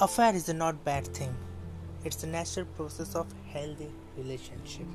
Affair is a not bad thing. It's a natural process of healthy relationship.